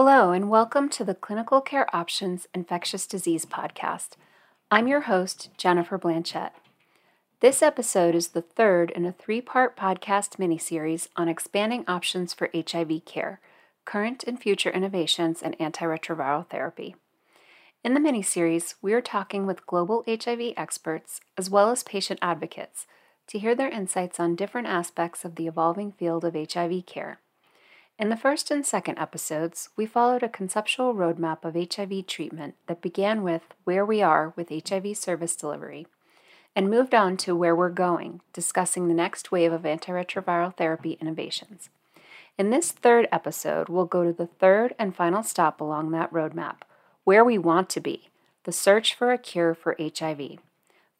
Hello, and welcome to the Clinical Care Options Infectious Disease Podcast. I'm your host, Jennifer Blanchette. This episode is the third in a three part podcast miniseries on expanding options for HIV care, current and future innovations in antiretroviral therapy. In the miniseries, we are talking with global HIV experts as well as patient advocates to hear their insights on different aspects of the evolving field of HIV care. In the first and second episodes, we followed a conceptual roadmap of HIV treatment that began with where we are with HIV service delivery and moved on to where we're going, discussing the next wave of antiretroviral therapy innovations. In this third episode, we'll go to the third and final stop along that roadmap, where we want to be the search for a cure for HIV,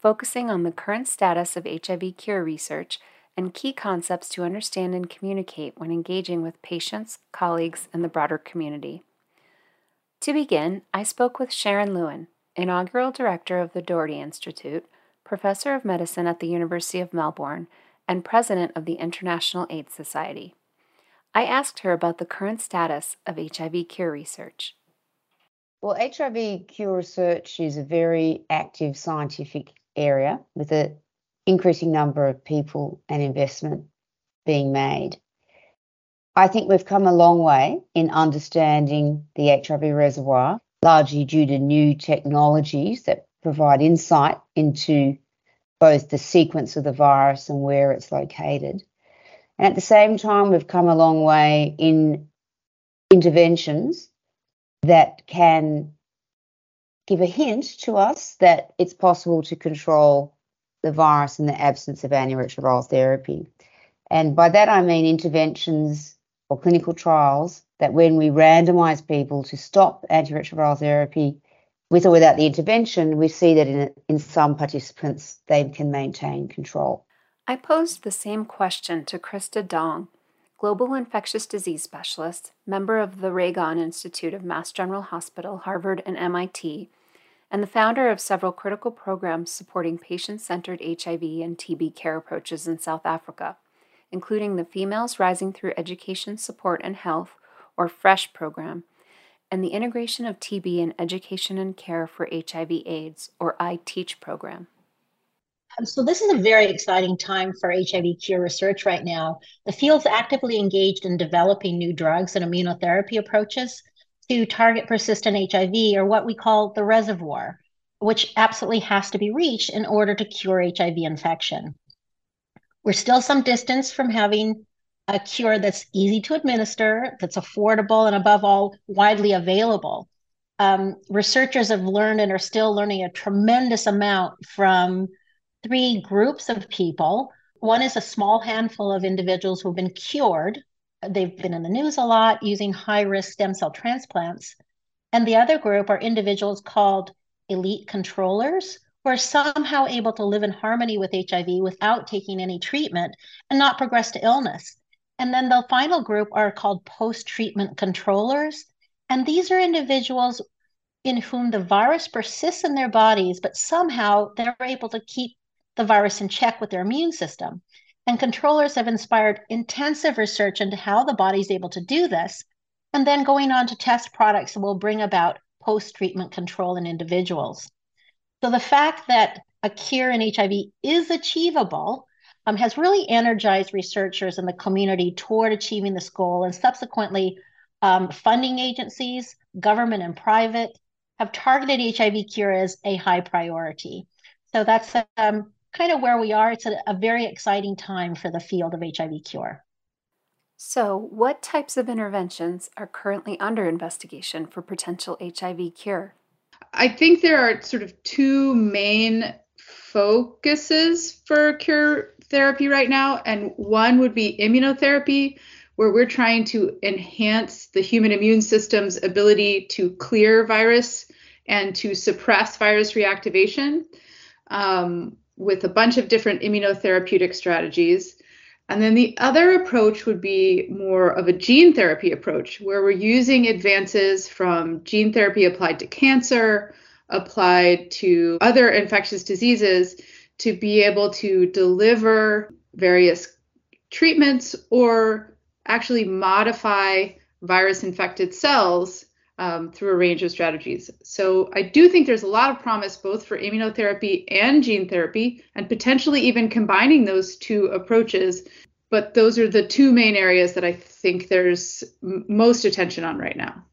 focusing on the current status of HIV cure research and key concepts to understand and communicate when engaging with patients, colleagues, and the broader community. To begin, I spoke with Sharon Lewin, inaugural director of the Doherty Institute, professor of medicine at the University of Melbourne, and president of the International AIDS Society. I asked her about the current status of HIV cure research. Well, HIV cure research is a very active scientific area with a increasing number of people and investment being made. I think we've come a long way in understanding the HIV reservoir, largely due to new technologies that provide insight into both the sequence of the virus and where it's located. And at the same time, we've come a long way in interventions that can give a hint to us that it's possible to control the virus in the absence of antiretroviral therapy. And by that, I mean interventions or clinical trials that when we randomize people to stop antiretroviral therapy with or without the intervention, we see that in, in some participants, they can maintain control. I posed the same question to Krista Dong, global infectious disease specialist, member of the Ragon Institute of Mass General Hospital, Harvard, and MIT, and the founder of several critical programs supporting patient centered HIV and TB care approaches in South Africa, including the Females Rising Through Education Support and Health, or FRESH program, and the integration of TB in education and care for HIV/AIDS, or I-TEACH program. So, this is a very exciting time for HIV cure research right now. The field's actively engaged in developing new drugs and immunotherapy approaches to target persistent HIV or what we call the reservoir, which absolutely has to be reached in order to cure HIV infection. We're still some distance from having a cure that's easy to administer, that's affordable, and above all, widely available. Um, researchers have learned and are still learning a tremendous amount from three groups of people. One is a small handful of individuals who've been cured they've been in the news a lot using high risk stem cell transplants. And the other group are individuals called elite controllers who are somehow able to live in harmony with HIV without taking any treatment and not progress to illness. And then the final group are called post treatment controllers. And these are individuals in whom the virus persists in their bodies, but somehow they're able to keep the virus in check with their immune system. And controllers have inspired intensive research into how the body is able to do this, and then going on to test products that will bring about post treatment control in individuals. So the fact that a cure in HIV is achievable um, has really energized researchers in the community toward achieving this goal, and subsequently, um, funding agencies, government and private, have targeted HIV cure as a high priority. So that's um, kind of where we are. It's a, a very exciting time for the field of HIV cure. So, what types of interventions are currently under investigation for potential HIV cure? I think there are sort of two main focuses for cure therapy right now, and one would be immunotherapy, where we're trying to enhance the human immune system's ability to clear virus and to suppress virus reactivation. Um, with a bunch of different immunotherapeutic strategies. And then the other approach would be more of a gene therapy approach, where we're using advances from gene therapy applied to cancer, applied to other infectious diseases, to be able to deliver various treatments or actually modify virus infected cells um, through a range of strategies. So I do think there's a lot of promise both for immunotherapy and gene therapy, and potentially even combining those two approaches. But those are the two main areas that I think there's m- most attention on right now.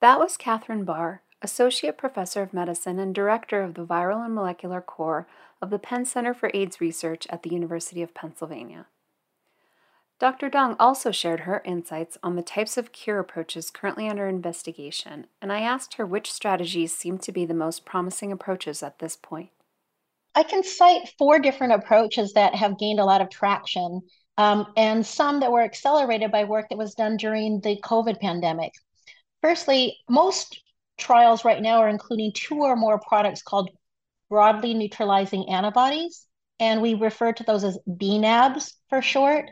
That was Katharine Bar, Associate Professor of Medicine and Director of the Viral and Molecular Core of the Penn Center for AIDS Research at the University of Pennsylvania. Dr. Dong also shared her insights on the types of cure approaches currently under investigation, and I asked her which strategies seem to be the most promising approaches at this point. I can cite four different approaches that have gained a lot of traction, um, and some that were accelerated by work that was done during the COVID pandemic. Firstly, most trials right now are including two or more products called broadly neutralizing antibodies, and we refer to those as BNABs for short.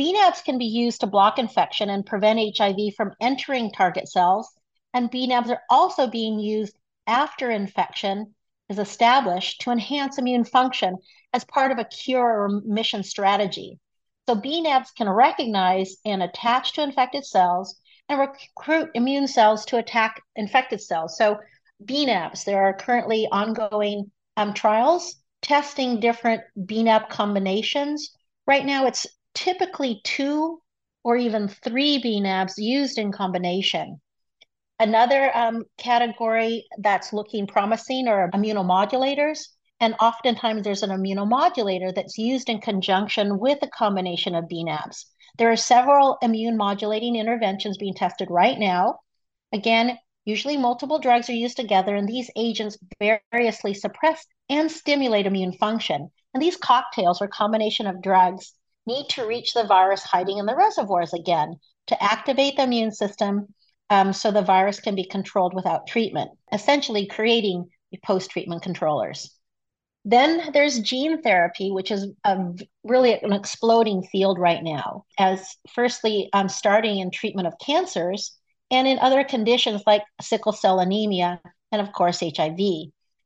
BNABs can be used to block infection and prevent HIV from entering target cells, and BNABs are also being used after infection is established to enhance immune function as part of a cure or remission strategy. So BNABs can recognize and attach to infected cells and recruit immune cells to attack infected cells. So BNABs, there are currently ongoing um, trials testing different BNAB combinations. Right now, it's typically two or even three BNABs used in combination. Another um, category that's looking promising are immunomodulators. And oftentimes there's an immunomodulator that's used in conjunction with a combination of BNABs. There are several immune modulating interventions being tested right now. Again, usually multiple drugs are used together, and these agents variously suppress and stimulate immune function. And these cocktails or combination of drugs need to reach the virus hiding in the reservoirs again to activate the immune system um, so the virus can be controlled without treatment, essentially creating post treatment controllers. Then there's gene therapy, which is a, really an exploding field right now, as firstly, um, starting in treatment of cancers and in other conditions like sickle cell anemia and, of course, HIV.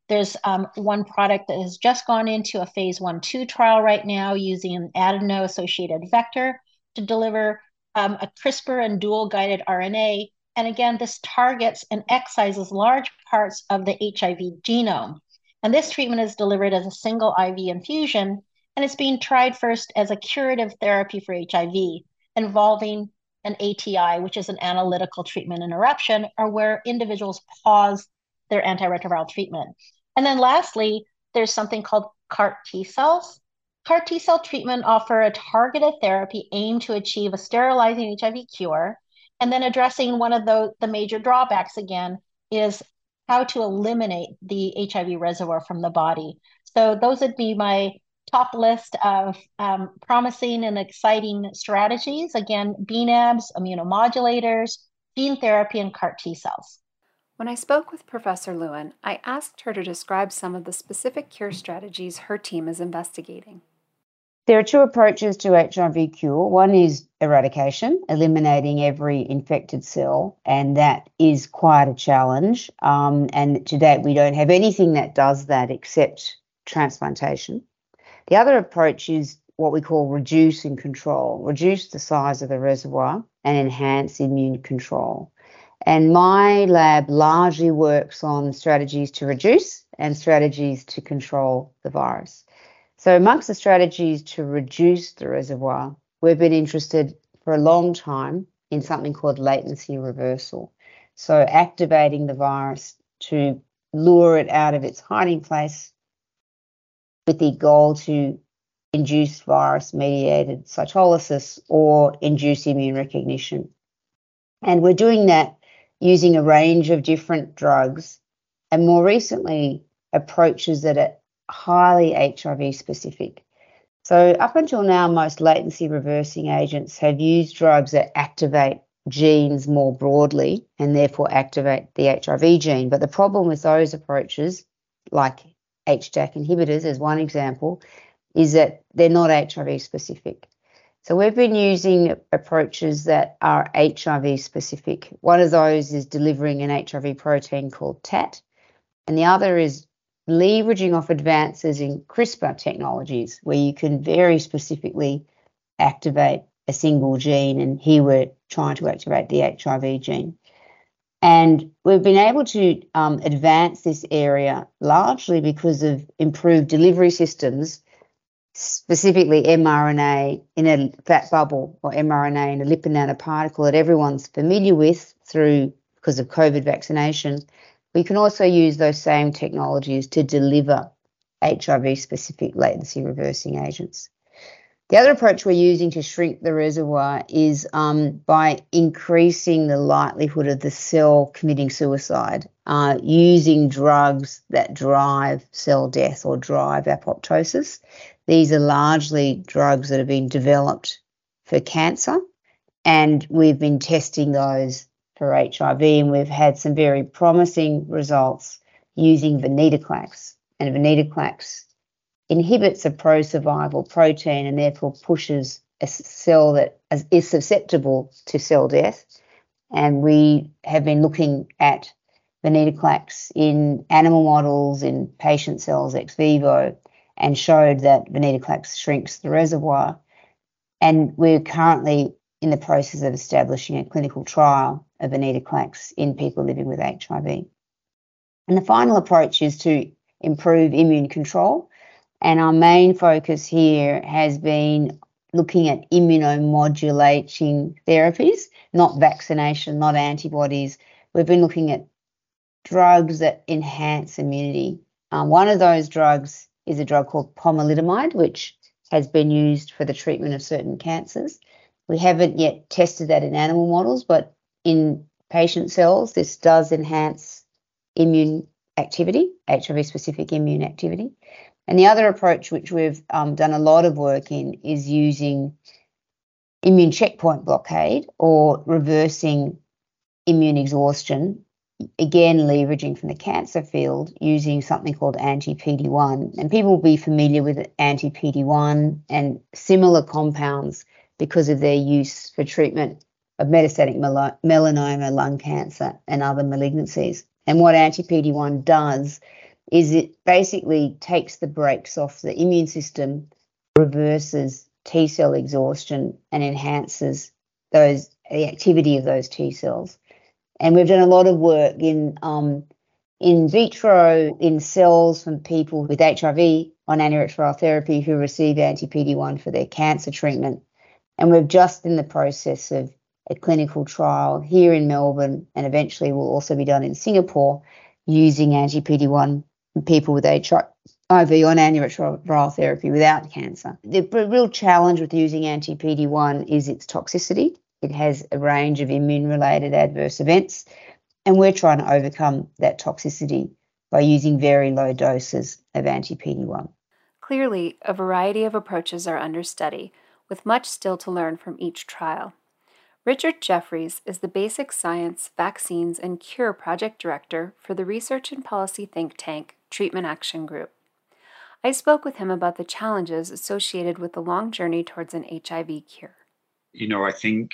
There's um, one product that has just gone into a phase one two trial right now using an adeno associated vector to deliver um, a CRISPR and dual guided RNA. And again, this targets and excises large parts of the HIV genome. And this treatment is delivered as a single IV infusion, and it's being tried first as a curative therapy for HIV, involving an ATI, which is an analytical treatment interruption, or where individuals pause their antiretroviral treatment. And then lastly, there's something called CAR T cells. CAR T cell treatment offer a targeted therapy aimed to achieve a sterilizing HIV cure. And then addressing one of the, the major drawbacks again is how to eliminate the HIV reservoir from the body. So those would be my top list of um, promising and exciting strategies. Again, BNABs, immunomodulators, gene therapy, and CAR T cells. When I spoke with Professor Lewin, I asked her to describe some of the specific cure strategies her team is investigating. There are two approaches to HIV cure. One is eradication, eliminating every infected cell, and that is quite a challenge. Um, and to date, we don't have anything that does that except transplantation. The other approach is what we call reduce and control, reduce the size of the reservoir and enhance immune control. And my lab largely works on strategies to reduce and strategies to control the virus. So, amongst the strategies to reduce the reservoir, we've been interested for a long time in something called latency reversal. So, activating the virus to lure it out of its hiding place with the goal to induce virus mediated cytolysis or induce immune recognition. And we're doing that using a range of different drugs and more recently approaches that are highly HIV specific. So, up until now, most latency reversing agents have used drugs that activate genes more broadly and therefore activate the HIV gene. But the problem with those approaches, like HDAC inhibitors, as one example, is that they're not HIV specific. So we've been using approaches that are HIV specific. One of those is delivering an HIV protein called TAT, and the other is leveraging off advances in CRISPR technologies, where you can very specifically activate a single gene, and here we're trying to activate the HIV gene. And we've been able to um, advance this area largely because of improved delivery systems, specifically mRNA in a fat bubble or mRNA in a lipid nanoparticle that everyone's familiar with through because of COVID vaccination. We can also use those same technologies to deliver HIV specific latency reversing agents. The other approach we're using to shrink the reservoir is um, by increasing the likelihood of the cell committing suicide uh, using drugs that drive cell death or drive apoptosis. These are largely drugs that have been developed for cancer, and we've been testing those for HIV, and we've had some very promising results using venetoclax. And venetoclax inhibits a pro survival protein and therefore pushes a cell that is susceptible to cell death. And we have been looking at venetoclax in animal models, in patient cells ex vivo, and showed that venetoclax shrinks the reservoir. And we're currently in the process of establishing a clinical trial of venetoclax in people living with HIV. And the final approach is to improve immune control. And our main focus here has been looking at immunomodulating therapies, not vaccination, not antibodies. We've been looking at drugs that enhance immunity. Um, one of those drugs is a drug called pomalidomide, which has been used for the treatment of certain cancers. We haven't yet tested that in animal models, but in patient cells, this does enhance immune activity, HIV specific immune activity. And the other approach, which we've um, done a lot of work in, is using immune checkpoint blockade or reversing immune exhaustion, again, leveraging from the cancer field using something called anti PD1. And people will be familiar with anti PD1 and similar compounds because of their use for treatment of metastatic melanoma, lung cancer, and other malignancies. And what anti PD1 does is it basically takes the brakes off the immune system, reverses T cell exhaustion, and enhances those the activity of those T cells. And we've done a lot of work in um, in vitro in cells from people with HIV on antiretroviral therapy who receive anti PD1 for their cancer treatment. And we're just in the process of a clinical trial here in Melbourne, and eventually will also be done in Singapore using anti PD1 people with HIV on antiretroviral therapy without cancer. The real challenge with using anti PD1 is its toxicity. It has a range of immune related adverse events, and we're trying to overcome that toxicity by using very low doses of anti PD1. Clearly, a variety of approaches are under study, with much still to learn from each trial. Richard Jefferys is the Basic Science, Vaccines, and Cure Project Director for the research and policy think tank Treatment Action Group. I spoke with him about the challenges associated with the long journey towards an HIV cure. You know, I think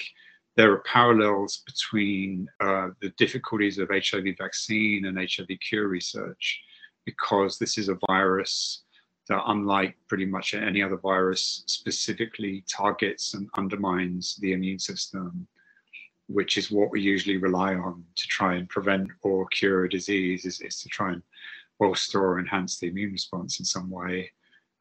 there are parallels between uh, the difficulties of HIV vaccine and HIV cure research because this is a virus that, unlike pretty much any other virus, specifically targets and undermines the immune system, which is what we usually rely on to try and prevent or cure a disease, is, is to try and bolster or enhance the immune response in some way.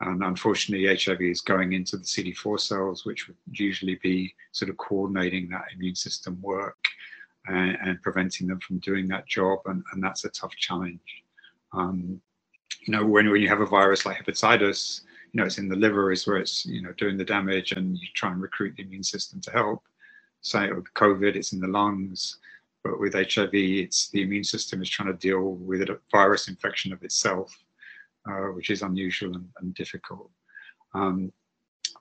And unfortunately, HIV is going into the CD4 cells, which would usually be sort of coordinating that immune system work and, and preventing them from doing that job. And, and that's a tough challenge. Um, you know, when, when you have a virus like hepatitis, you know, it's in the liver is where it's, you know, doing the damage and you try and recruit the immune system to help. Say with COVID, it's in the lungs. But with HIV, it's the immune system is trying to deal with a virus infection of itself, uh, which is unusual and, and difficult. Um,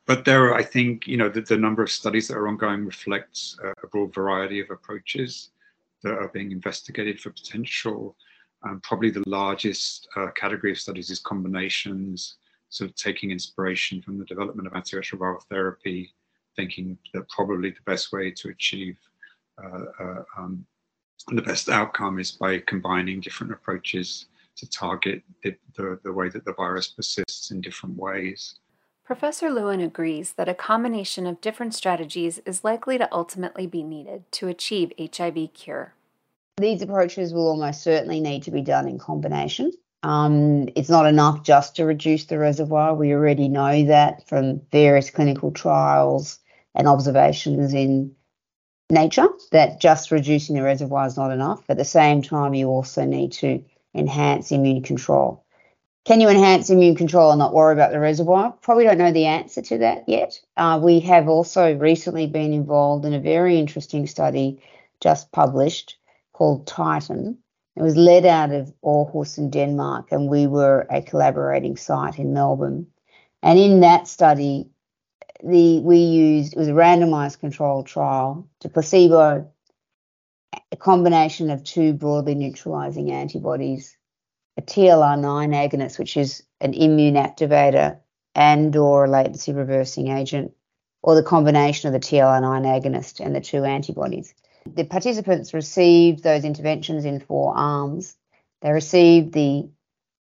but there are, I think, you know, the, the, number of studies that are ongoing reflects a broad variety of approaches that are being investigated for potential um, probably the largest uh, category of studies is combinations, sort of taking inspiration from the development of antiretroviral therapy, thinking that probably the best way to achieve uh, uh, um, the best outcome is by combining different approaches to target the, the, the way that the virus persists in different ways. Professor Lewin agrees that a combination of different strategies is likely to ultimately be needed to achieve HIV cure. These approaches will almost certainly need to be done in combination. Um, it's not enough just to reduce the reservoir. We already know that from various clinical trials and observations in nature that just reducing the reservoir is not enough. At the same time, you also need to enhance immune control. Can you enhance immune control and not worry about the reservoir? Probably don't know the answer to that yet. Uh, we have also recently been involved in a very interesting study just published called Titan. It was led out of Aarhus in Denmark, and we were a collaborating site in Melbourne. And in that study, the we used it was a randomized controlled trial to placebo, a combination of two broadly neutralizing antibodies a TLR9 agonist, which is an immune activator and or a latency reversing agent, or the combination of the TLR9 agonist and the two antibodies. The participants received those interventions in four arms. They received the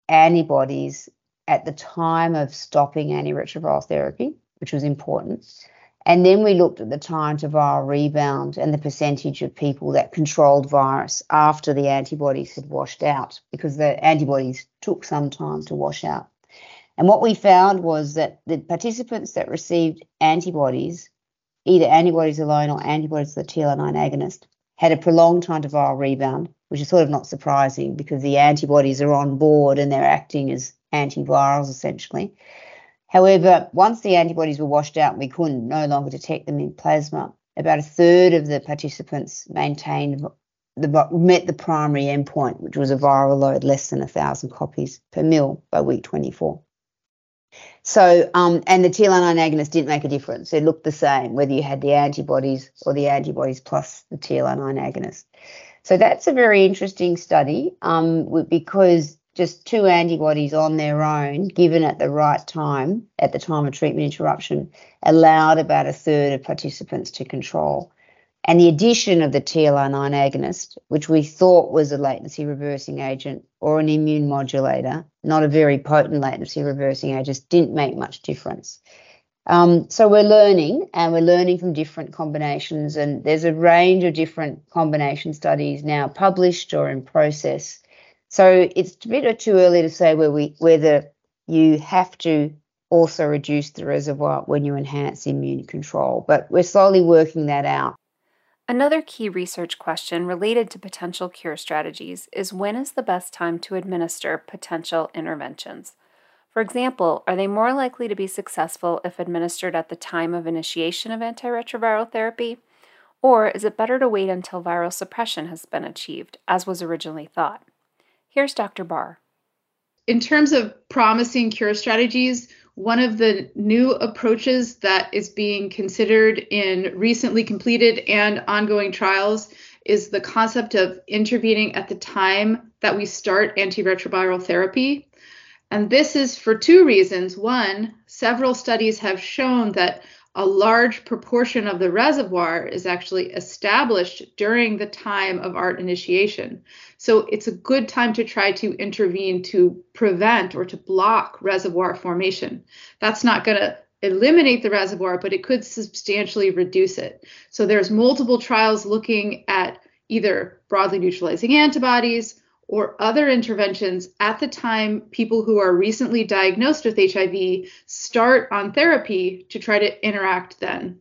antibodies at the time of stopping antiretroviral therapy, which was important. And then we looked at the time to viral rebound and the percentage of people that controlled virus after the antibodies had washed out, because the antibodies took some time to wash out. And what we found was that the participants that received antibodies, either antibodies alone or antibodies to the TLR9 agonist, had a prolonged time to viral rebound, which is sort of not surprising because the antibodies are on board and they're acting as antivirals essentially. However, once the antibodies were washed out we couldn't no longer detect them in plasma, about a third of the participants maintained the, met the primary endpoint, which was a viral load less than 1,000 copies per mil by week 24. So, um, and the TLR9 agonist didn't make a difference. It looked the same whether you had the antibodies or the antibodies plus the TLR9 agonist. So that's a very interesting study um, because just two antibodies on their own, given at the right time, at the time of treatment interruption, allowed about a third of participants to control. And the addition of the TLR9 agonist, which we thought was a latency reversing agent or an immune modulator, not a very potent latency reversing agent, didn't make much difference. Um, so we're learning and we're learning from different combinations, and there's a range of different combination studies now published or in process so it's a bit too early to say where we, whether you have to also reduce the reservoir when you enhance immune control, but we're slowly working that out. Another key research question related to potential cure strategies is when is the best time to administer potential interventions? For example, are they more likely to be successful if administered at the time of initiation of antiretroviral therapy? Or is it better to wait until viral suppression has been achieved, as was originally thought? Here's Dr. Bar. In terms of promising cure strategies, one of the new approaches that is being considered in recently completed and ongoing trials is the concept of intervening at the time that we start antiretroviral therapy. And this is for two reasons. One, several studies have shown that a large proportion of the reservoir is actually established during the time of ART initiation. So it's a good time to try to intervene to prevent or to block reservoir formation. That's not going to eliminate the reservoir, but it could substantially reduce it. So there's multiple trials looking at either broadly neutralizing antibodies or other interventions at the time people who are recently diagnosed with HIV start on therapy to try to interact then.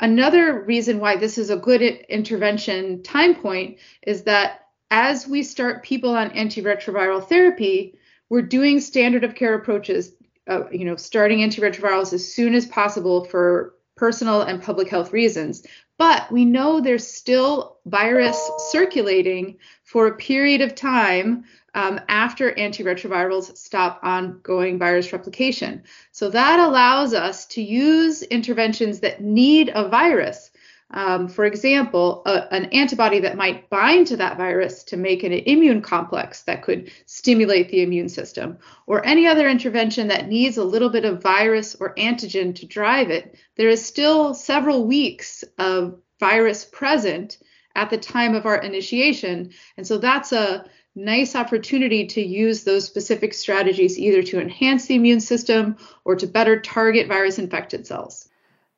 Another reason why this is a good intervention time point is that as we start people on antiretroviral therapy, we're doing standard of care approaches, uh, you know, starting antiretrovirals as soon as possible for personal and public health reasons. But we know there's still virus circulating for a period of time um, after antiretrovirals stop ongoing virus replication. So that allows us to use interventions that need a virus um, for example, a, an antibody that might bind to that virus to make an immune complex that could stimulate the immune system, or any other intervention that needs a little bit of virus or antigen to drive it, there is still several weeks of virus present at the time of our initiation. And so that's a nice opportunity to use those specific strategies either to enhance the immune system or to better target virus infected cells.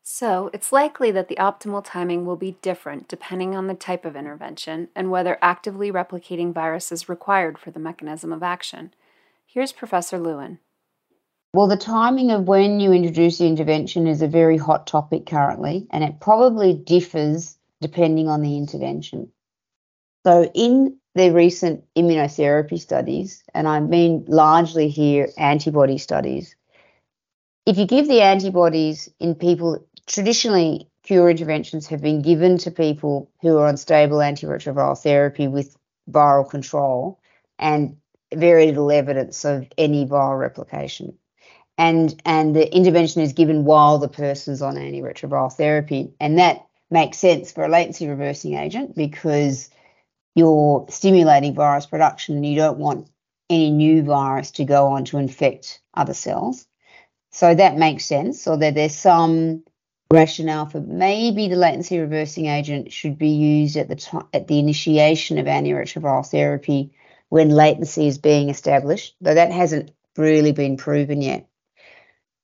So, it's likely that the optimal timing will be different depending on the type of intervention and whether actively replicating virus is required for the mechanism of action. Here's Professor Lewin. Well, the timing of when you introduce the intervention is a very hot topic currently, and it probably differs depending on the intervention. So, in the recent immunotherapy studies, and I mean largely here antibody studies, if you give the antibodies in people traditionally cure interventions have been given to people who are on stable antiretroviral therapy with viral control and very little evidence of any viral replication. And, and the intervention is given while the person's on antiretroviral therapy. And that makes sense for a latency reversing agent because you're stimulating virus production and you don't want any new virus to go on to infect other cells. So that makes sense, or that there's some rationale for maybe the latency reversing agent should be used at the time at the initiation of antiretroviral therapy when latency is being established, though that hasn't really been proven yet.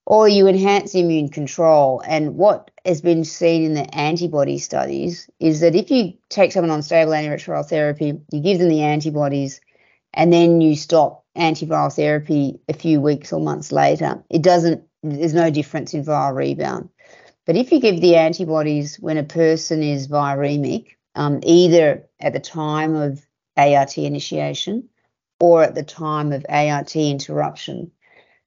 Or you enhance immune control. And what has been seen in the antibody studies is that if you take someone on stable antiretroviral therapy, you give them the antibodies, and then you stop antiviral therapy a few weeks or months later, it doesn't, there's no difference in viral rebound. But if you give the antibodies when a person is viremic, um, either at the time of ART initiation or at the time of ART interruption,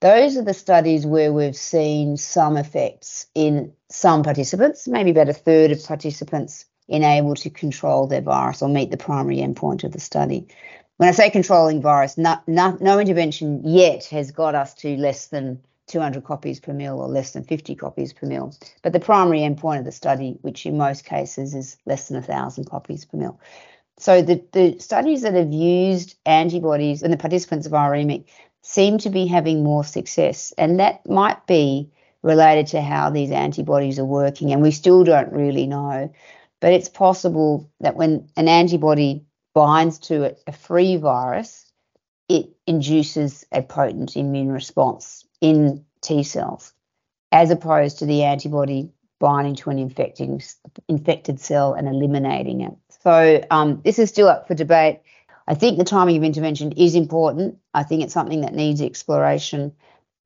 those are the studies where we've seen some effects in some participants, maybe about a third of participants in able to control their virus or meet the primary endpoint of the study. When I say controlling virus, not, no intervention yet has got us to less than 200 copies per mil or less than 50 copies per mil. But the primary endpoint of the study, which in most cases is less than 1,000 copies per mil. So the, the studies that have used antibodies and the participants of viremic seem to be having more success. And that might be related to how these antibodies are working. And we still don't really know. But it's possible that when an antibody binds to a, free virus, it induces a potent immune response in T cells, as opposed to the antibody binding to an infecting, infected cell and eliminating it. So um, this is still up for debate. I think the timing of intervention is important. I think it's something that needs exploration.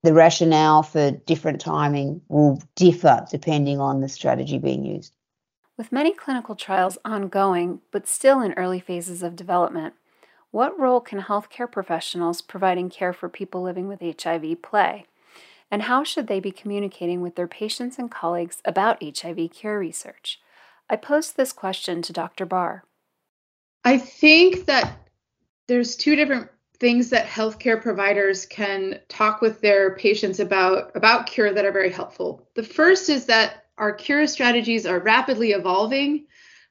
The rationale for different timing will differ depending on the strategy being used. With many clinical trials ongoing, but still in early phases of development, what role can healthcare professionals providing care for people living with HIV play? And how should they be communicating with their patients and colleagues about HIV cure research? I posed this question to Dr. Bar. I think that there's two different things that healthcare providers can talk with their patients about about cure that are very helpful. The first is that our cure strategies are rapidly evolving,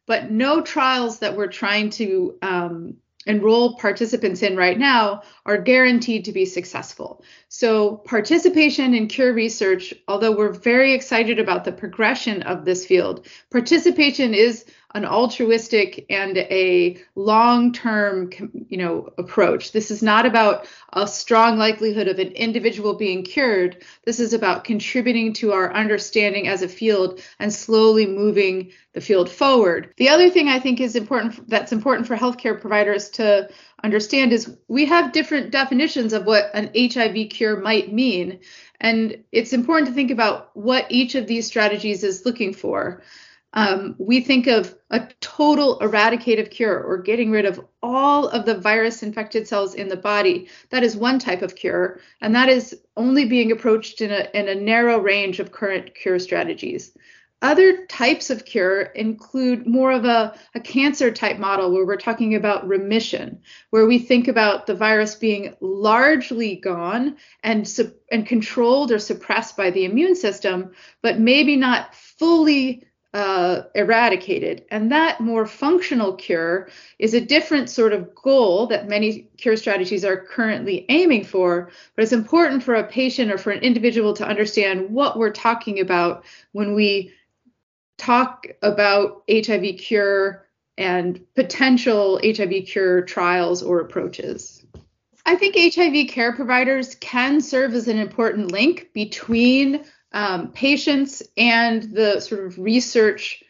but no trials that we're trying to um, enroll participants in right now are guaranteed to be successful. So, participation in cure research, although we're very excited about the progression of this field, participation is an altruistic and a long-term you know approach. This is not about a strong likelihood of an individual being cured. This is about contributing to our understanding as a field and slowly moving the field forward. The other thing i think is important that's important for healthcare providers to understand is we have different definitions of what an hiv cure might mean. And it's important to think about what each of these strategies is looking for um, we think of a total eradicative cure or getting rid of all of the virus infected cells in the body. That is one type of cure, and that is only being approached in a, in a narrow range of current cure strategies. Other types of cure include more of a, a cancer type model where we're talking about remission, where we think about the virus being largely gone and, and controlled or suppressed by the immune system, but maybe not fully uh, eradicated. And that more functional cure is a different sort of goal that many cure strategies are currently aiming for. But it's important for a patient or for an individual to understand what we're talking about when we talk about HIV cure and potential HIV cure trials or approaches. I think HIV care providers can serve as an important link between um, patients and the sort of research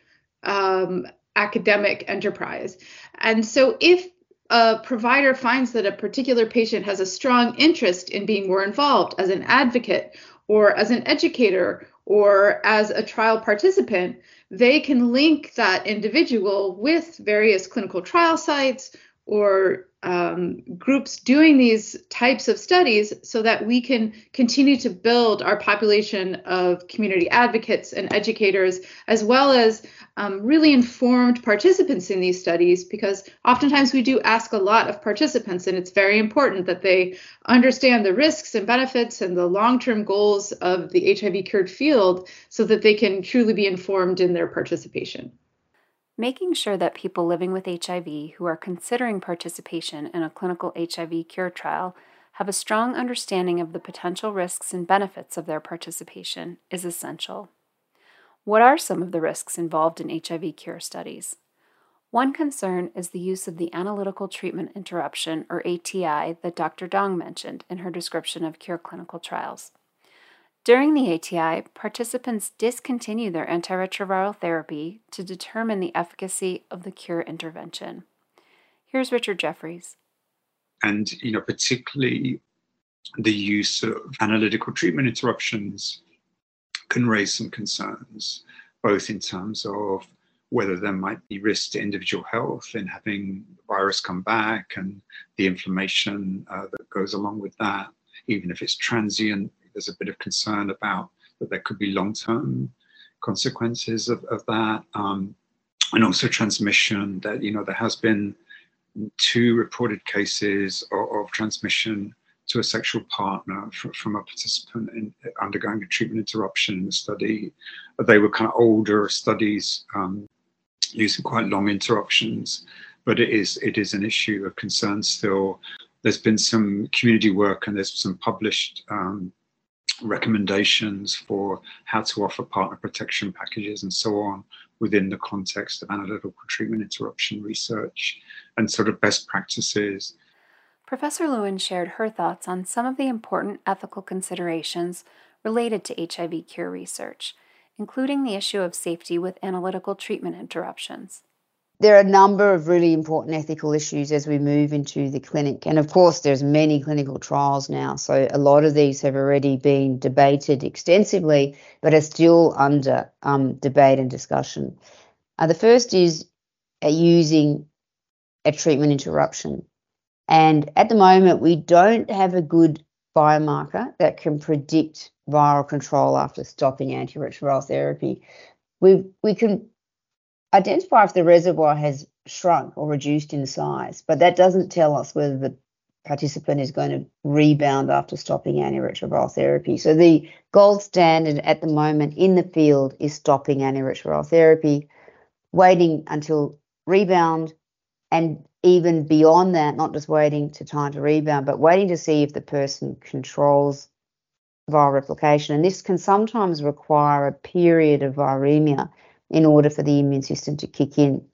um, academic enterprise. And so if a provider finds that a particular patient has a strong interest in being more involved as an advocate or as an educator or as a trial participant, they can link that individual with various clinical trial sites or um, groups doing these types of studies so that we can continue to build our population of community advocates and educators, as well as um, really informed participants in these studies, because oftentimes we do ask a lot of participants, and it's very important that they understand the risks and benefits and the long term goals of the HIV cured field so that they can truly be informed in their participation. Making sure that people living with HIV who are considering participation in a clinical HIV cure trial have a strong understanding of the potential risks and benefits of their participation is essential. What are some of the risks involved in HIV cure studies? One concern is the use of the analytical treatment interruption, or ATI, that Dr. Dong mentioned in her description of cure clinical trials. During the ATI, participants discontinue their antiretroviral therapy to determine the efficacy of the cure intervention. Here's Richard Jefferys. And, you know, particularly the use of analytical treatment interruptions can raise some concerns, both in terms of whether there might be risk to individual health in having the virus come back and the inflammation uh, that goes along with that, even if it's transient there's a bit of concern about that there could be long-term consequences of, of that. Um, and also transmission that, you know, there has been two reported cases of, of transmission to a sexual partner from, a participant in, undergoing a treatment interruption in the study. They were kind of older studies um, using quite long interruptions, but it is it is an issue of concern still. There's been some community work and there's some published um, recommendations for how to offer partner protection packages and so on within the context of analytical treatment interruption research and sort of best practices. Professor Lewin shared her thoughts on some of the important ethical considerations related to HIV cure research, including the issue of safety with analytical treatment interruptions there are a number of really important ethical issues as we move into the clinic. And of course, there's many clinical trials now. So a lot of these have already been debated extensively, but are still under um, debate and discussion. Uh, the first is uh, using a treatment interruption. And at the moment, we don't have a good biomarker that can predict viral control after stopping antiretroviral therapy. We we can identify if the reservoir has shrunk or reduced in size, but that doesn't tell us whether the participant is going to rebound after stopping antiretroviral therapy. So the gold standard at the moment in the field is stopping antiretroviral therapy, waiting until rebound, and even beyond that, not just waiting to time to rebound, but waiting to see if the person controls viral replication. And this can sometimes require a period of viremia in order for the immune system to kick in.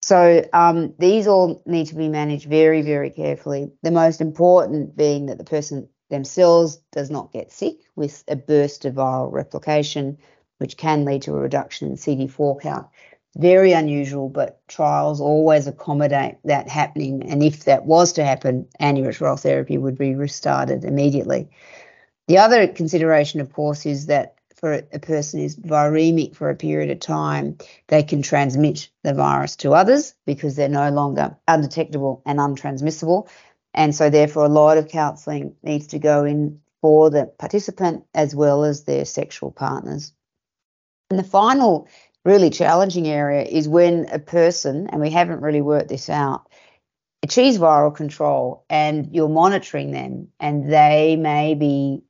So um, these all need to be managed very, very carefully. The most important being that the person themselves does not get sick with a burst of viral replication, which can lead to a reduction in CD4 count. Very unusual, but trials always accommodate that happening. And if that was to happen, antiretroviral therapy would be restarted immediately. The other consideration, of course, is that for a person is viremic for a period of time, they can transmit the virus to others because they're no longer undetectable and untransmissible. And so, therefore, a lot of counselling needs to go in for the participant as well as their sexual partners. And the final really challenging area is when a person, and we haven't really worked this out, achieves viral control and you're monitoring them and they may be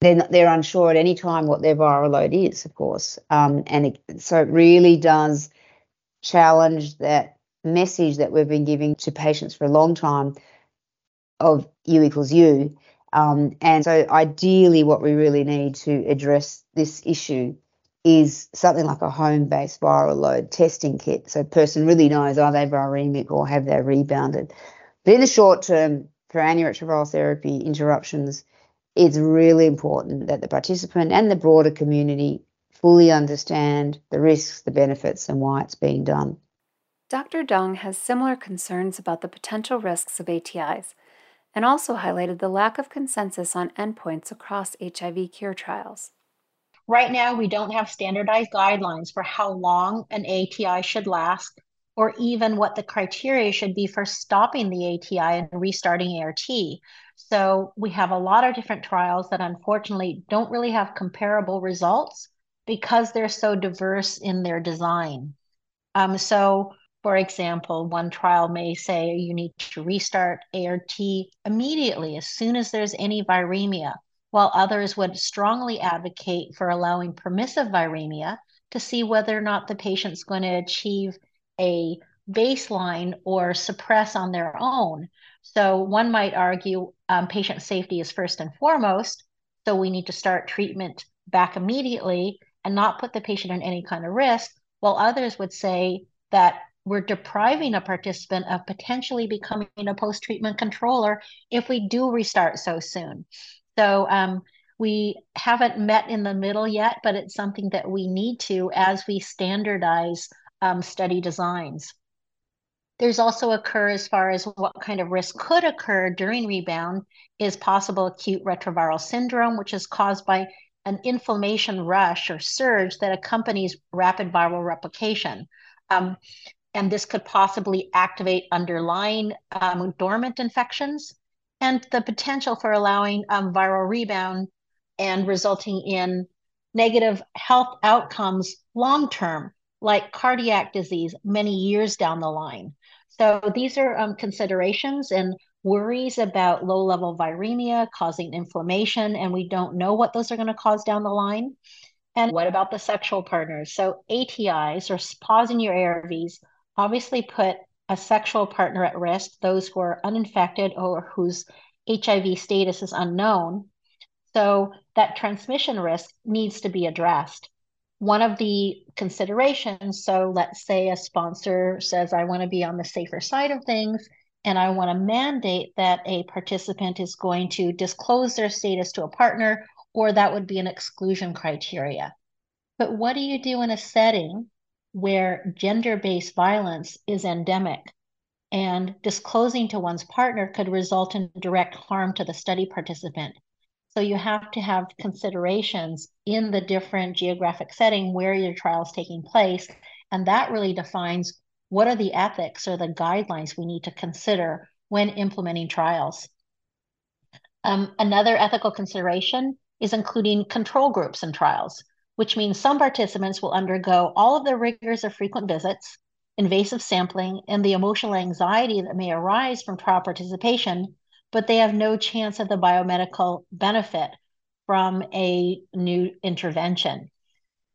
they're, they're unsure at any time what their viral load is, of course. Um, and it, so it really does challenge that message that we've been giving to patients for a long time of U equals U. Um, and so ideally what we really need to address this issue is something like a home-based viral load testing kit. So a person really knows are they viremic or have they rebounded. But in the short term, for antiretroviral therapy interruptions, it's really important that the participant and the broader community fully understand the risks, the benefits, and why it's being done. Dr. Dong has similar concerns about the potential risks of ATIs and also highlighted the lack of consensus on endpoints across HIV cure trials. Right now, we don't have standardized guidelines for how long an ATI should last or even what the criteria should be for stopping the ATI and restarting ART. So we have a lot of different trials that unfortunately don't really have comparable results because they're so diverse in their design. Um, so for example, one trial may say you need to restart ART immediately as soon as there's any viremia, while others would strongly advocate for allowing permissive viremia to see whether or not the patient's going to achieve a baseline or suppress on their own. So one might argue um, patient safety is first and foremost. So we need to start treatment back immediately and not put the patient in any kind of risk, while others would say that we're depriving a participant of potentially becoming a post treatment controller if we do restart so soon. So um, we haven't met in the middle yet, but it's something that we need to as we standardize um, study designs. There's also occur as far as what kind of risk could occur during rebound is possible acute retroviral syndrome, which is caused by an inflammation rush or surge that accompanies rapid viral replication. Um, and this could possibly activate underlying um, dormant infections and the potential for allowing um, viral rebound and resulting in negative health outcomes long term, like cardiac disease many years down the line. So these are um, considerations and worries about low level viremia causing inflammation, and we don't know what those are going to cause down the line. And what about the sexual partners? So ATIs or pausing your ARVs obviously put a sexual partner at risk, those who are uninfected or whose HIV status is unknown. So that transmission risk needs to be addressed. One of the considerations, so let's say a sponsor says, I want to be on the safer side of things, and I want to mandate that a participant is going to disclose their status to a partner, or that would be an exclusion criteria. But what do you do in a setting where gender based violence is endemic and disclosing to one's partner could result in direct harm to the study participant. So you have to have considerations in the different geographic setting where your trial is taking place. And that really defines what are the ethics or the guidelines we need to consider when implementing trials. Um, another ethical consideration is including control groups in trials which means some participants will undergo all of the rigors of frequent visits, invasive sampling, and the emotional anxiety that may arise from trial participation, but they have no chance of the biomedical benefit from a new intervention.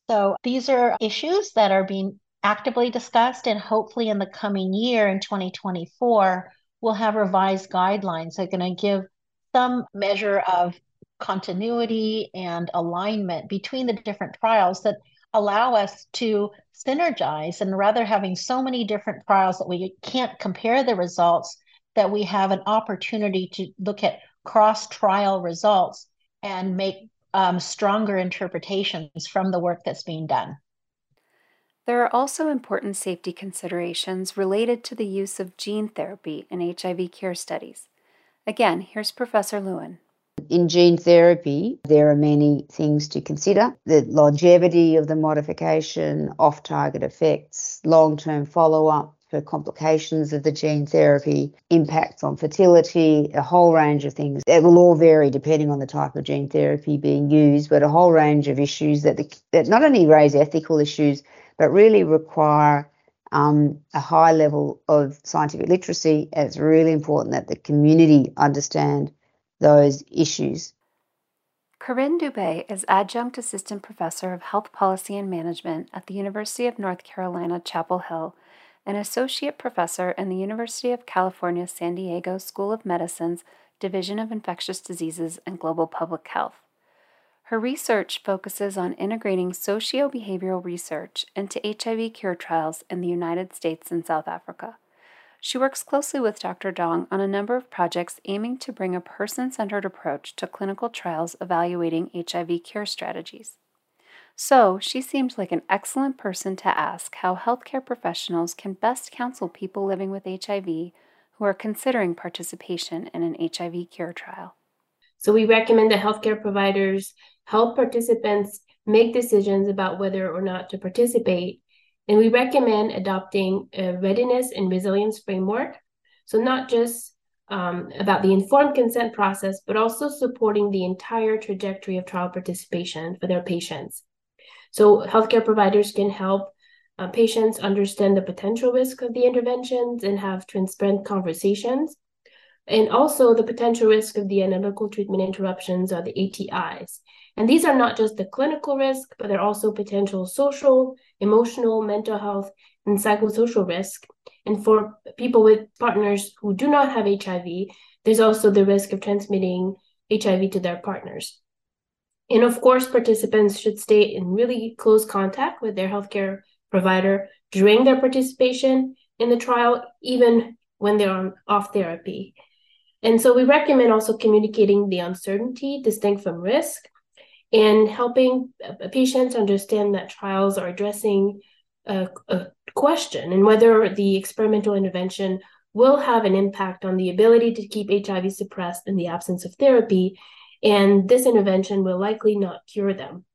So these are issues that are being actively discussed, and hopefully in the coming year, in 2024, we'll have revised guidelines that are going to give some measure of continuity and alignment between the different trials that allow us to synergize and rather having so many different trials that we can't compare the results that we have an opportunity to look at cross trial results and make um, stronger interpretations from the work that's being done. There are also important safety considerations related to the use of gene therapy in HIV care studies. Again, here's Professor Lewin. In gene therapy, there are many things to consider the longevity of the modification, off target effects, long term follow up complications of the gene therapy, impacts on fertility, a whole range of things. It will all vary depending on the type of gene therapy being used, but a whole range of issues that, the, that not only raise ethical issues, but really require um, a high level of scientific literacy. And it's really important that the community understand those issues. Karine Dubé is Adjunct Assistant Professor of Health Policy and Management at the University of North Carolina, Chapel Hill, and Associate Professor in the University of California, San Diego School of Medicine's Division of Infectious Diseases and Global Public Health. Her research focuses on integrating socio behavioral research into HIV cure trials in the United States and South Africa. She works closely with Dr. Dong on a number of projects aiming to bring a person centered approach to clinical trials evaluating HIV cure strategies. So, she seemed like an excellent person to ask how healthcare professionals can best counsel people living with HIV who are considering participation in an HIV cure trial. So, we recommend that healthcare providers help participants make decisions about whether or not to participate and we recommend adopting a readiness and resilience framework. So, not just um, about the informed consent process, but also supporting the entire trajectory of trial participation for their patients. So, healthcare providers can help uh, patients understand the potential risk of the interventions and have transparent conversations. And also the potential risk of the analytical treatment interruptions or the ATIs. And these are not just the clinical risk, but they're also potential social, emotional, mental health, and psychosocial risk. And for people with partners who do not have HIV, there's also the risk of transmitting HIV to their partners. And of course, participants should stay in really close contact with their healthcare provider during their participation in the trial, even when they're on, off therapy. And so we recommend also communicating the uncertainty distinct from risk and helping patients understand that trials are addressing a, a, question and whether the experimental intervention will have an impact on the ability to keep HIV suppressed in the absence of therapy. And this intervention will likely not cure them.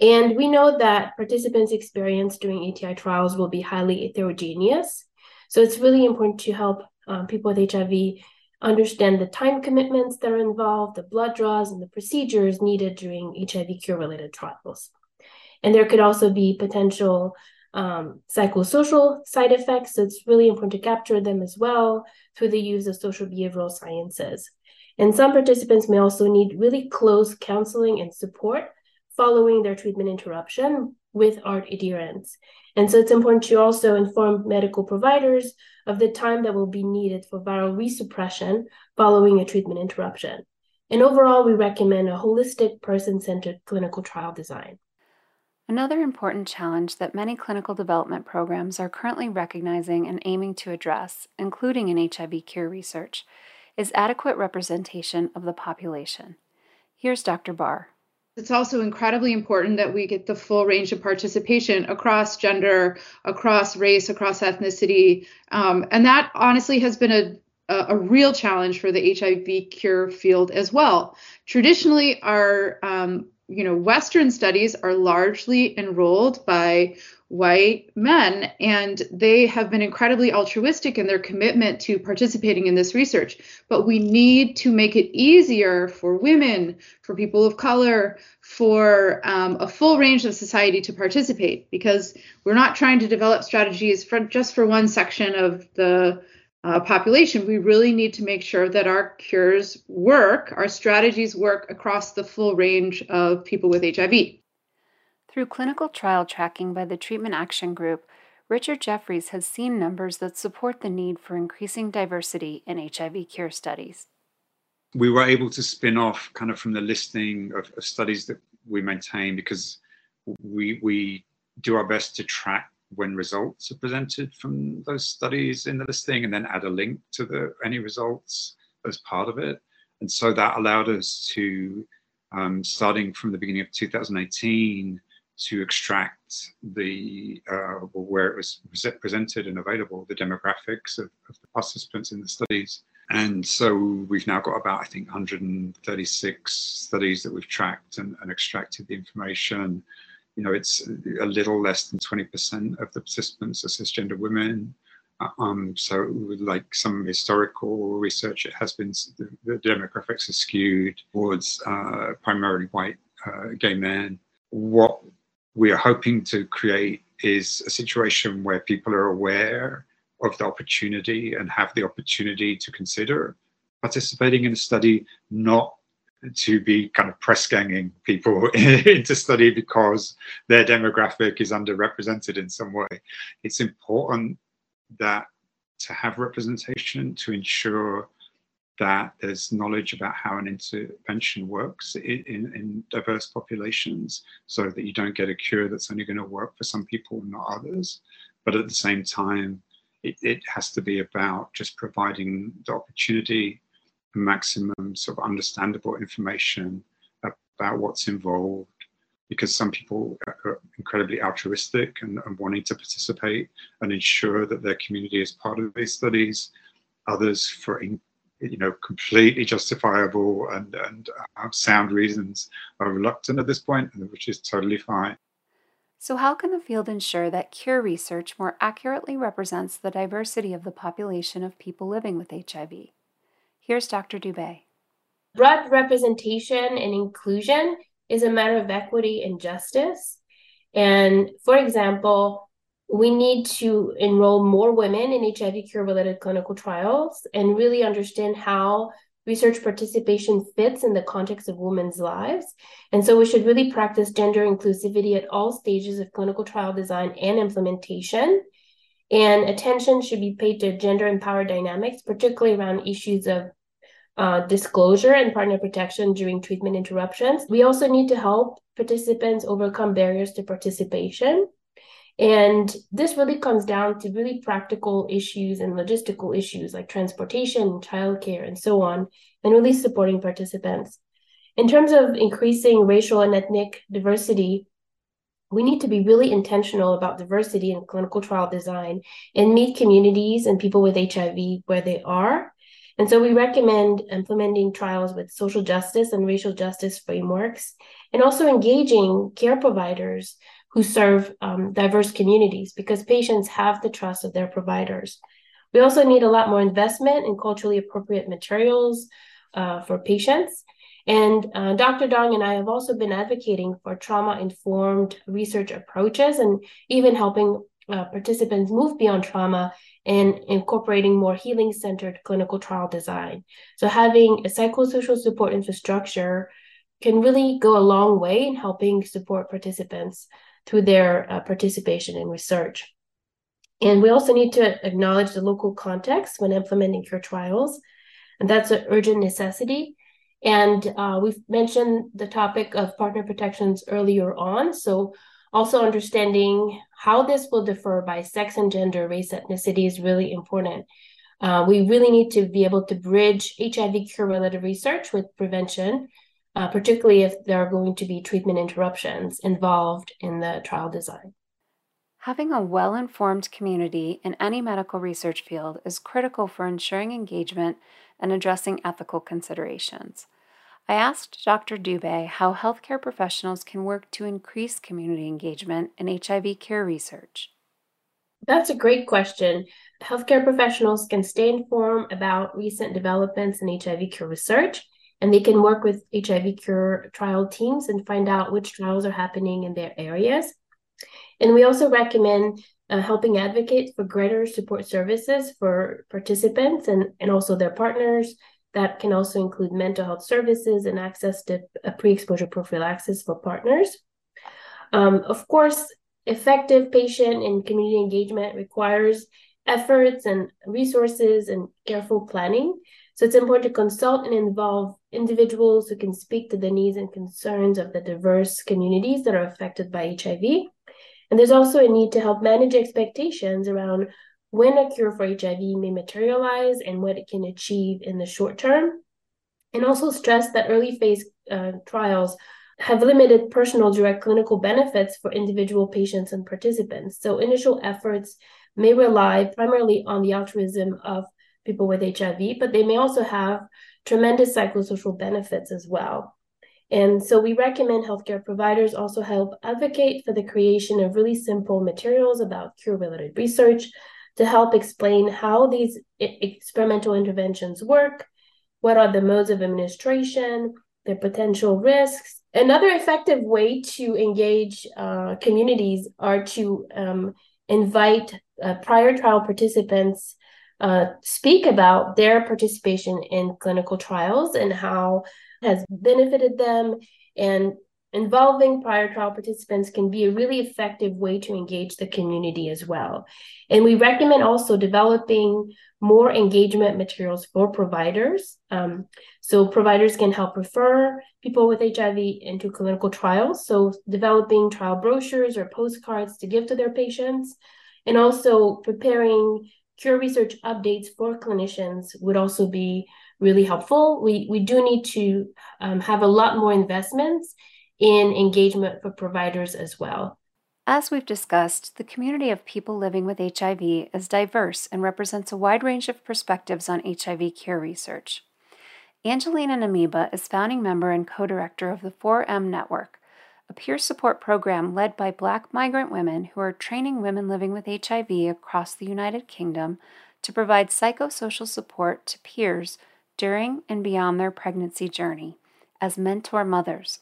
And we know that participants' experience during ATI trials will be highly heterogeneous. So it's really important to help um, people with HIV understand the time commitments that are involved, the blood draws, and the procedures needed during HIV cure related trials. And there could also be potential um, psychosocial side effects. So it's really important to capture them as well through the use of social behavioral sciences. And some participants may also need really close counseling and support following their treatment interruption with ART adherence. And so it's important to also inform medical providers of the time that will be needed for viral resuppression following a treatment interruption. And overall, we recommend a holistic, person centered clinical trial design. Another important challenge that many clinical development programs are currently recognizing and aiming to address, including in HIV cure research, is adequate representation of the population. Here's Dr. Bar. It's also incredibly important that we get the full range of participation across gender, across race, across ethnicity. Um, and that honestly has been a, a, a, real challenge for the HIV cure field as well. Traditionally, our um, you know, Western studies are largely enrolled by white men, and they have been incredibly altruistic in their commitment to participating in this research. But we need to make it easier for women, for people of color, for um, a full range of society to participate, because we're not trying to develop strategies for just for one section of the uh, population, we really need to make sure that our cures work, our strategies work across the full range of people with HIV. Through clinical trial tracking by the Treatment Action Group, Richard Jefferys has seen numbers that support the need for increasing diversity in HIV cure studies. We were able to spin off kind of from the listing of, of studies that we maintain because we, we do our best to track when results are presented from those studies in the listing and then add a link to the any results as part of it. And so that allowed us to, um, starting from the beginning of 2018, to extract the uh, where it was presented and available, the demographics of, of, the participants in the studies. And so we've now got about, I think, 136 studies that we've tracked and, and extracted the information you know, it's a little less than 20% of the participants are cisgender women. Uh, um, so, like some historical research, it has been the, the demographics are skewed towards uh, primarily white uh, gay men. What we are hoping to create is a situation where people are aware of the opportunity and have the opportunity to consider participating in a study, not to be kind of press ganging people into study because their demographic is underrepresented in some way. It's important that to have representation to ensure that there's knowledge about how an intervention works in, in, in, diverse populations so that you don't get a cure that's only going to work for some people and not others. But at the same time, it, it has to be about just providing the opportunity maximum sort of understandable information about what's involved because some people are incredibly altruistic and, and, wanting to participate and ensure that their community is part of these studies. Others, for in, you know, completely justifiable and, and uh, sound reasons, are reluctant at this point, which is totally fine. So, how can the field ensure that cure research more accurately represents the diversity of the population of people living with HIV? Here's Dr. Dubé. Broad representation and inclusion is a matter of equity and justice. And for example, we need to enroll more women in HIV cure related clinical trials and really understand how research participation fits in the context of women's lives. And so we should really practice gender inclusivity at all stages of clinical trial design and implementation. And attention should be paid to gender and power dynamics, particularly around issues of uh, disclosure and partner protection during treatment interruptions. We also need to help participants overcome barriers to participation. And this really comes down to really practical issues and logistical issues like transportation, childcare, and so on, and really supporting participants. In terms of increasing racial and ethnic diversity, we need to be really intentional about diversity in clinical trial design and meet communities and people with HIV where they are and so we recommend implementing trials with social justice and racial justice frameworks, and also engaging care providers who serve um, diverse communities because patients have the trust of their providers. We also need a lot more investment in culturally appropriate materials uh, for patients. And uh, Dr. Dong and I have also been advocating for trauma informed research approaches and even helping uh, participants move beyond trauma and incorporating more healing centered clinical trial design. So, having a psychosocial support infrastructure can really go a long way in helping support participants through their uh, participation in research. And we also need to acknowledge the local context when implementing cure trials, and that's an urgent necessity. And uh, we've mentioned the topic of partner protections earlier on. So, also understanding how this will differ by sex and gender, race, ethnicity is really important. Uh, we really need to be able to bridge HIV cure related research with prevention, uh, particularly if there are going to be treatment interruptions involved in the trial design. Having a well informed community in any medical research field is critical for ensuring engagement and addressing ethical considerations. I asked Dr. Dubé how healthcare professionals can work to increase community engagement in HIV care research. That's a great question. Healthcare professionals can stay informed about recent developments in HIV cure research, and they can work with HIV cure trial teams and find out which trials are happening in their areas. And we also recommend uh, helping advocate for greater support services for participants and, and also their partners, that can also include mental health services and access to pre exposure prophylaxis for partners. Um, of course, effective patient and community engagement requires efforts and resources and careful planning. So it's important to consult and involve individuals who can speak to the needs and concerns of the diverse communities that are affected by HIV. And there's also a need to help manage expectations around when a cure for HIV may materialize and what it can achieve in the short term. And also stress that early phase uh, trials have limited personal direct clinical benefits for individual patients and participants. So initial efforts may rely primarily on the altruism of people with HIV, but they may also have tremendous psychosocial benefits as well. And so we recommend healthcare providers also help advocate for the creation of really simple materials about cure related research to help explain how these experimental interventions work, what are the modes of administration, their potential risks. Another effective way to engage uh, communities are to um, invite uh, prior trial participants uh, speak about their participation in clinical trials and how has benefited them and involving prior trial participants can be a really effective way to engage the community as well. And we recommend also developing more engagement materials for providers. Um, so providers can help refer people with HIV into clinical trials. So developing trial brochures or postcards to give to their patients, and also preparing cure research updates for clinicians would also be really helpful. We, we do need to um, have a lot more investments in engagement for providers as well. As we've discussed, the community of people living with HIV is diverse and represents a wide range of perspectives on HIV cure research. Angelina Namiba is founding member and co director of the 4M Network, a peer support program led by Black migrant women who are training women living with HIV across the United Kingdom to provide psychosocial support to peers during and beyond their pregnancy journey as mentor mothers.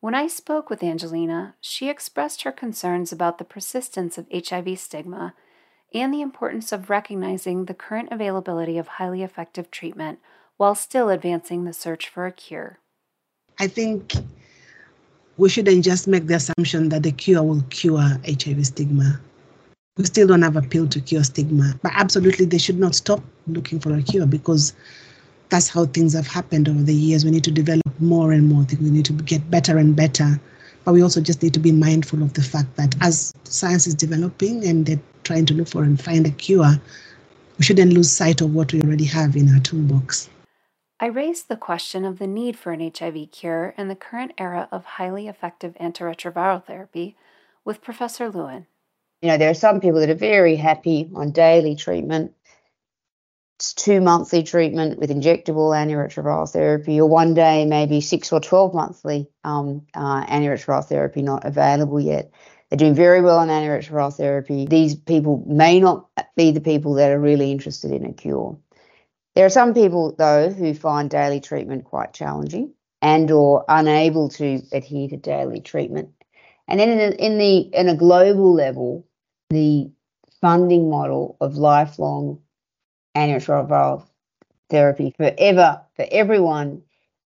When I spoke with Angelina, she expressed her concerns about the persistence of HIV stigma and the importance of recognizing the current availability of highly effective treatment while still advancing the search for a cure. I think we shouldn't just make the assumption that the cure will cure HIV stigma. We still don't have a pill to cure stigma, but absolutely they should not stop looking for a cure because that's how things have happened over the years. We need to develop more and more. We need to get better and better. But we also just need to be mindful of the fact that as science is developing and they're trying to look for and find a cure, we shouldn't lose sight of what we already have in our toolbox. I raised the question of the need for an HIV cure in the current era of highly effective antiretroviral therapy with Professor Lewin. You know, there are some people that are very happy on daily treatment two monthly treatment with injectable antiretroviral therapy, or one day maybe six or 12 monthly um, uh, antiretroviral therapy not available yet. They're doing very well on antiretroviral therapy. These people may not be the people that are really interested in a cure. There are some people, though, who find daily treatment quite challenging and or unable to adhere to daily treatment. And then in, the, in the in a global level, the funding model of lifelong antiretroviral therapy forever for everyone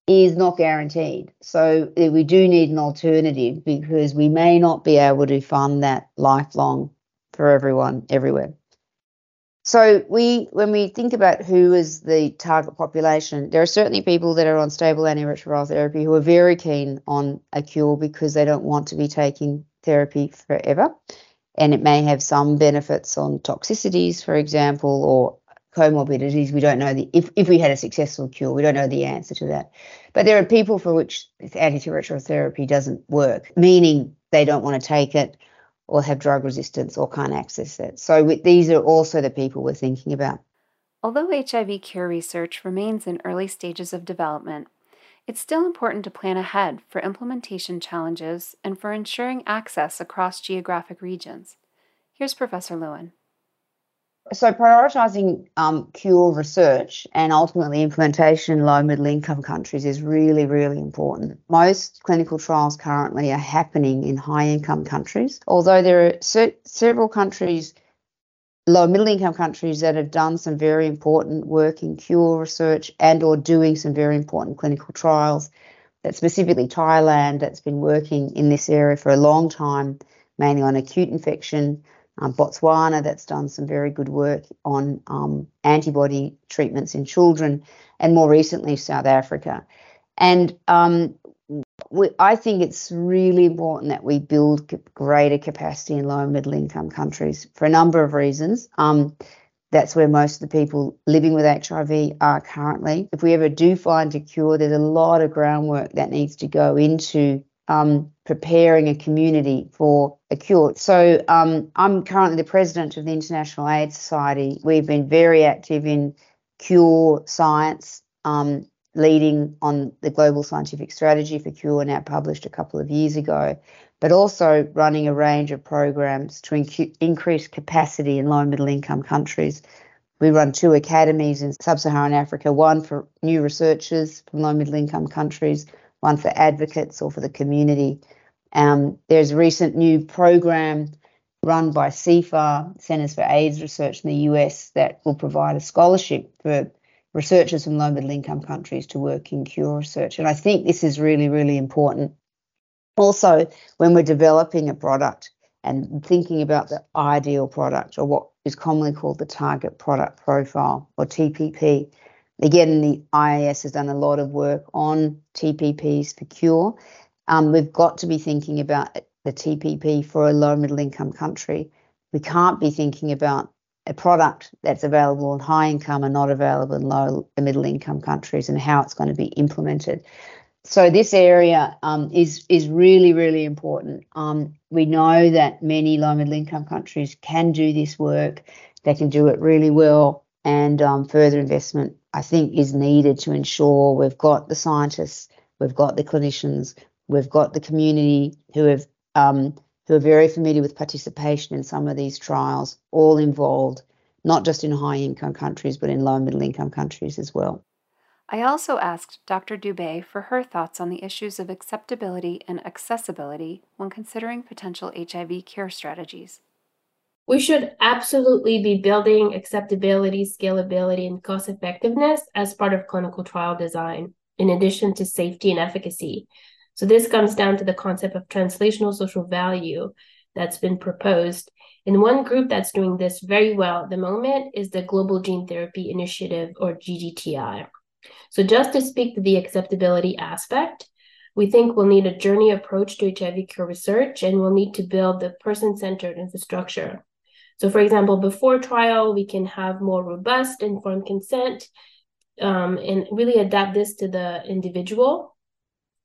is not guaranteed. So eh, we do need an alternative because we may not be able to fund that lifelong for everyone everywhere. So we when we think about who is the target population, there are certainly people that are on stable antiretroviral therapy who are very keen on a cure because they don't want to be taking therapy forever. And it may have some benefits on toxicities, for example, or comorbidities. We don't know the if, if we had a successful cure, we don't know the answer to that. But there are people for which antiretroviral therapy doesn't work, meaning they don't want to take it or have drug resistance or can't access it. So we, these are also the people we're thinking about. Although HIV cure research remains in early stages of development, it's still important to plan ahead for implementation challenges and for ensuring access across geographic regions. Here's Professor Lewin so prioritizing um, cure research and ultimately implementation in low middle income countries is really really important. Most clinical trials currently are happening in high income countries although there are se- several countries low middle income countries that have done some very important work in cure research and or doing some very important clinical trials that specifically thailand that's been working in this area for a long time mainly on acute infection um, Botswana, that's done some very good work on um, antibody treatments in children, and more recently, South Africa. And um, we, I think it's really important that we build greater capacity in low and middle income countries for a number of reasons. Um, that's where most of the people living with HIV are currently. If we ever do find a cure, there's a lot of groundwork that needs to go into um, preparing a community for a cure. So um, I'm currently the president of the International AIDS Society. We've been very active in cure science, um, leading on the global scientific strategy for cure, now published a couple of years ago, but also running a range of programs to inc- increase capacity in low and middle income countries. We run two academies in sub Saharan Africa, one for new researchers from low and middle income countries one for advocates or for the community. Um, there's a recent new program run by CFAR, Centers for AIDS Research in the US, that will provide a scholarship for researchers from low middle income countries to work in cure research. And I think this is really, really important. Also, when we're developing a product and thinking about the ideal product or what is commonly called the target product profile or TPP, again, the IAS has done a lot of work on TPPs for cure. Um, we've got to be thinking about the TPP for a low middle income country. We can't be thinking about a product that's available in high income and not available in low and middle income countries and how it's going to be implemented. So this area um, is is really really important. Um, we know that many low middle income countries can do this work. They can do it really well, and um, further investment I think is needed to ensure we've got the scientists, we've got the clinicians, we've got the community who have um, who are very familiar with participation in some of these trials, all involved, not just in high income countries, but in low and middle income countries as well. I also asked Dr. Dubé for her thoughts on the issues of acceptability and accessibility when considering potential HIV care strategies. We should absolutely be building acceptability, scalability, and cost effectiveness as part of clinical trial design, in addition to safety and efficacy. So this comes down to the concept of translational social value that's been proposed. And one group that's doing this very well at the moment is the Global Gene Therapy Initiative or GGTI. So just to speak to the acceptability aspect, we think we'll need a journey approach to HIV cure research and we'll need to build the person-centered infrastructure. So for example, before trial, we can have more robust informed consent um, and really adapt this to the individual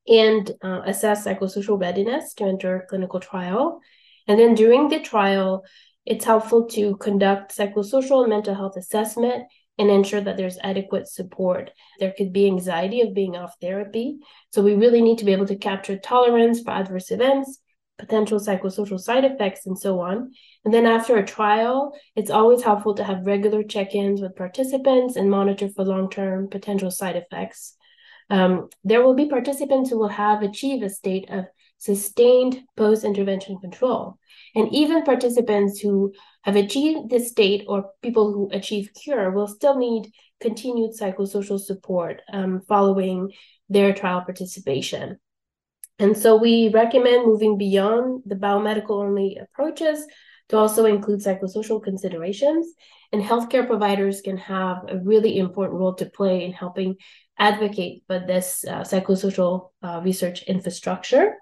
and uh, assess psychosocial readiness to enter clinical trial. And then during the trial, it's helpful to conduct psychosocial and mental health assessment and ensure that there's adequate support. There could be anxiety of being off therapy. So we really need to be able to capture tolerance for adverse events, potential psychosocial side effects, and so on. And then after a trial, it's always helpful to have regular check ins with participants and monitor for long term potential side effects. Um, there will be participants who will have achieved a state of sustained post intervention control. And even participants who have achieved this state or people who achieve cure will still need continued psychosocial support um, following their trial participation. And so we recommend moving beyond the biomedical only approaches to also include psychosocial considerations. And healthcare providers can have a really important role to play in helping advocate for this uh, psychosocial uh, research infrastructure.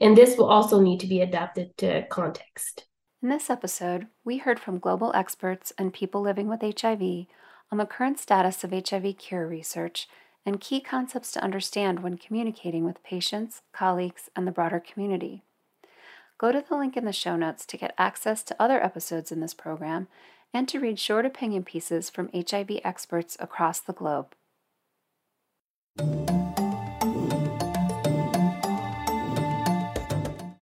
And this will also need to be adapted to context. In this episode, we heard from global experts and people living with HIV on the current status of HIV cure research and key concepts to understand when communicating with patients, colleagues, and the broader community. Go to the link in the show notes to get access to other episodes in this program and to read short opinion pieces from HIV experts across the globe. Thank you.